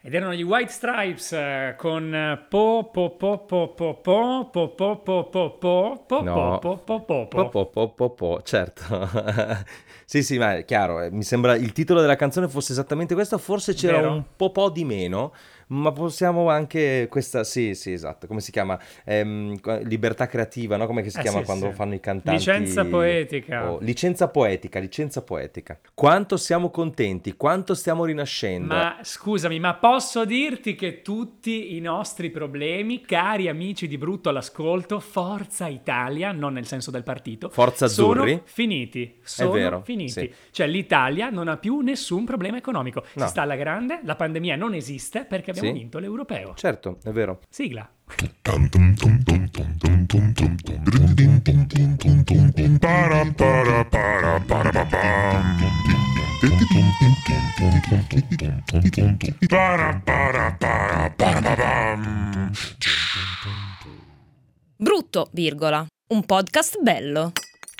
Ed erano gli White Stripes eh, con po po po po po po po po po po po po No. po po po Po, po, po, po, po, certo. sì, sì, ma è chiaro, eh, mi sembra il titolo della canzone fosse esattamente questo, forse c'era Vero? un po' po' di meno, ma possiamo anche questa, sì, sì, esatto, come si chiama? Ehm, libertà creativa, no? Come si Eh, chiama sì, quando sì. fanno i cantanti? Licenza poetica. Oh, licenza poetica, licenza poetica. Quanto siamo contenti, quanto stiamo rinascendo. Ma scusami, ma posso dirti che tutti i nostri problemi, cari amici di brutto all'ascolto, Forza Italia, non nel senso del partito, Forza sono Azzurri? finiti. Sono vero, finiti. sì. Cioè l'Italia non ha più nessun problema economico. No. Si sta alla grande, la pandemia non esiste perché abbiamo Sì. vinto l'europeo. Certo, è vero. Sigla. Brutto, virgola. Un podcast bello.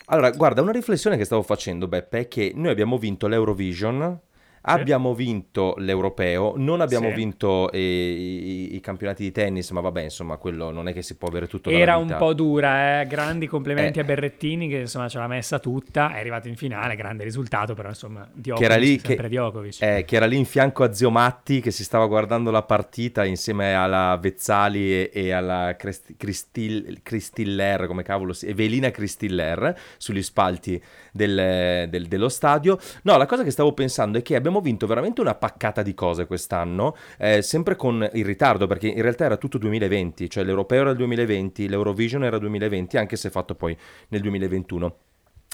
Allora, guarda, una riflessione che stavo facendo, Beppe, è che noi abbiamo vinto l'Eurovision, abbiamo vinto l'Europeo, non abbiamo Sì. vinto eh, i, i campionati di tennis, ma vabbè, insomma, quello non è che si può avere tutto Era un po' dura, eh. grandi complimenti Eh. a Berrettini che insomma ce l'ha messa tutta, è arrivato in finale, grande risultato, però insomma che era Djokovic, lì, sempre che, Djokovic. eh, che era lì in fianco a Zio Matti che si stava guardando la partita insieme alla Vezzali e, e alla Crest- Cristil- Cristiller, come cavolo si Evelina Cristiller sugli spalti del- del- dello stadio. No, la cosa che stavo pensando è che abbiamo vinto veramente una paccata di cose quest'anno, eh, sempre con il ritardo, perché in realtà era tutto 2020, cioè l'Europeo era il 2020, l'Eurovision era 2020, anche se fatto poi nel 2021.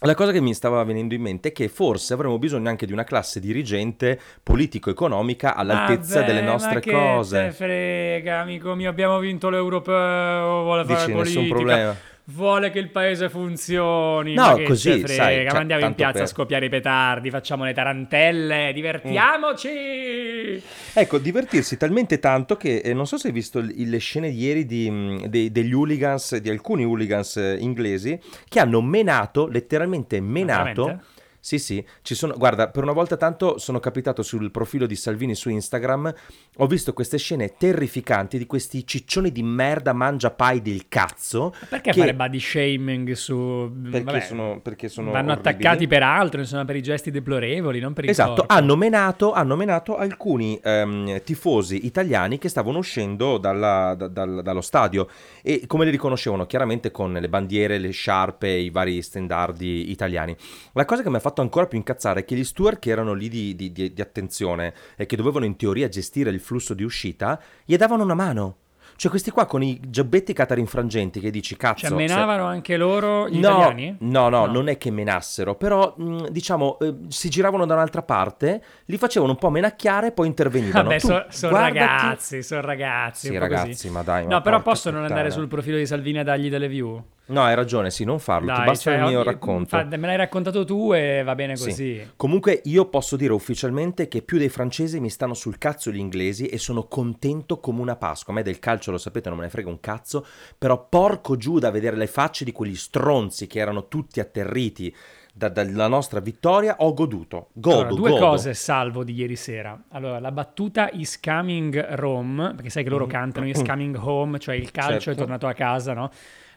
La cosa che mi stava venendo in mente è che forse avremmo bisogno anche di una classe dirigente politico-economica all'altezza Vabbè, delle nostre ma che cose. te frega, amico mio, abbiamo vinto l'europeo, vuole fare Dici, nessun problema. Vuole che il paese funzioni. No, così, frega, sai, ma andiamo in piazza a per- scoppiare i petardi, facciamo le tarantelle, divertiamoci. Ecco, divertirsi talmente tanto che eh, non so se hai visto l- le scene di ieri di, mh, dei- degli hooligans, di alcuni hooligans eh, inglesi che hanno menato, letteralmente menato. veramente? Sì, sì, ci sono, guarda, per una volta tanto sono capitato sul profilo di Salvini su Instagram, ho visto queste scene terrificanti di questi ciccioni di merda mangia pai del cazzo. Perché che- fare body shaming su... Perché vabbè, sono, perché sono Vanno orribili. attaccati per altro, insomma, per i gesti deplorevoli, non per il Esatto, corpo. hanno menato, hanno menato alcuni ehm, tifosi italiani che stavano uscendo dalla- da- dal- dallo stadio e come li riconoscevano chiaramente con le bandiere, le sciarpe, i vari standardi italiani. La cosa che mi ha fatto ancora più incazzare è che gli steward che erano lì di, di- di- di attenzione e che dovevano in teoria gestire il flusso di uscita, gli davano una mano. Cioè questi qua con i giabbetti catarinfrangenti che dici cazzo... Cioè, se- menavano anche loro gli No, italiani? no, no, non è che menassero, però mh, diciamo eh, si giravano da un'altra parte, li facevano un po' menacchiare e poi intervenivano. Vabbè, sono guardati- ragazzi, sono ragazzi. Sì, po' così. ragazzi, ma dai, ma No, però possono andare sul profilo di Salvini a dargli delle view. No, hai ragione, sì, non farlo, ti Dai, basta cioè, il mio ogni- racconto. fa- me l'hai raccontato tu e va bene Sì. così. Comunque io posso dire ufficialmente che più dei francesi mi stanno sul cazzo gli inglesi e sono contento come una Pasqua. A me del calcio lo sapete, non me ne frega un cazzo, però porco giù da vedere le facce di quegli stronzi che erano tutti atterriti da- dalla nostra vittoria, ho goduto. Godo, Allora, due godo. cose salvo di ieri sera. Allora, la battuta is coming Rome, perché sai che loro cantano is coming home, cioè il calcio Mm. Certo. è tornato a casa, no?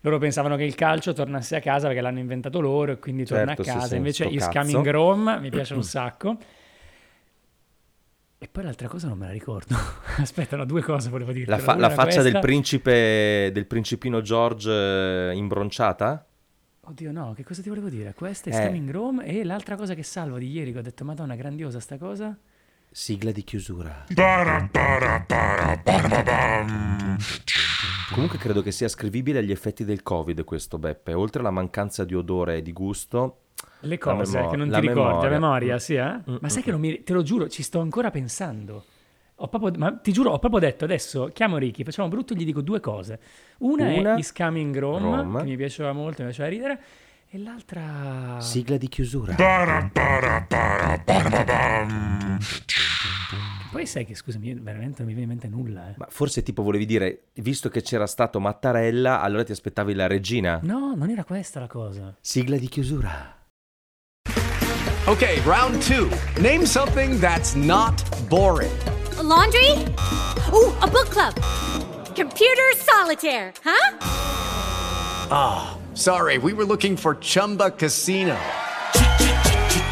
Loro pensavano che il calcio tornasse a casa perché l'hanno inventato loro e quindi torna Certo, a sì, casa. sì, Invece cazzo. coming Rome mi piace un sacco. E poi l'altra cosa non me la ricordo. Aspetta, no, due cose volevo dirti. La, fa- la faccia del principe, del principino George eh, imbronciata? Oddio, no, che cosa ti volevo dire? Questa è Eh. Coming Rome e l'altra cosa che salvo di ieri che ho detto, Madonna, grandiosa sta cosa. Sigla di chiusura. Comunque credo che sia ascrivibile agli effetti del Covid questo Beppe. Oltre alla mancanza di odore e di gusto, Le La cose memor- che non la ti ricordi memoria. memoria, sì, eh? Mm, Ma sai mm, che non mi... te lo giuro, ci sto ancora pensando. Ho proprio, ma ti giuro, ho proprio detto adesso chiamo Ricky, facciamo brutto e gli dico due cose. Una, Una, è Is Coming Rome, Rome. che mi piaceva molto, mi faceva ridere. E l'altra... Sigla di chiusura. Poi sai che, scusami, veramente non mi viene in mente nulla, eh. Ma forse tipo volevi dire, visto che c'era stato Mattarella, allora ti aspettavi la regina? No, non era questa la cosa. Sigla di chiusura. Okay, round two. Name something that's not boring. A laundry? Ooh, a book club. Computer solitaire, huh? Sorry, we were looking for Chumba Casino.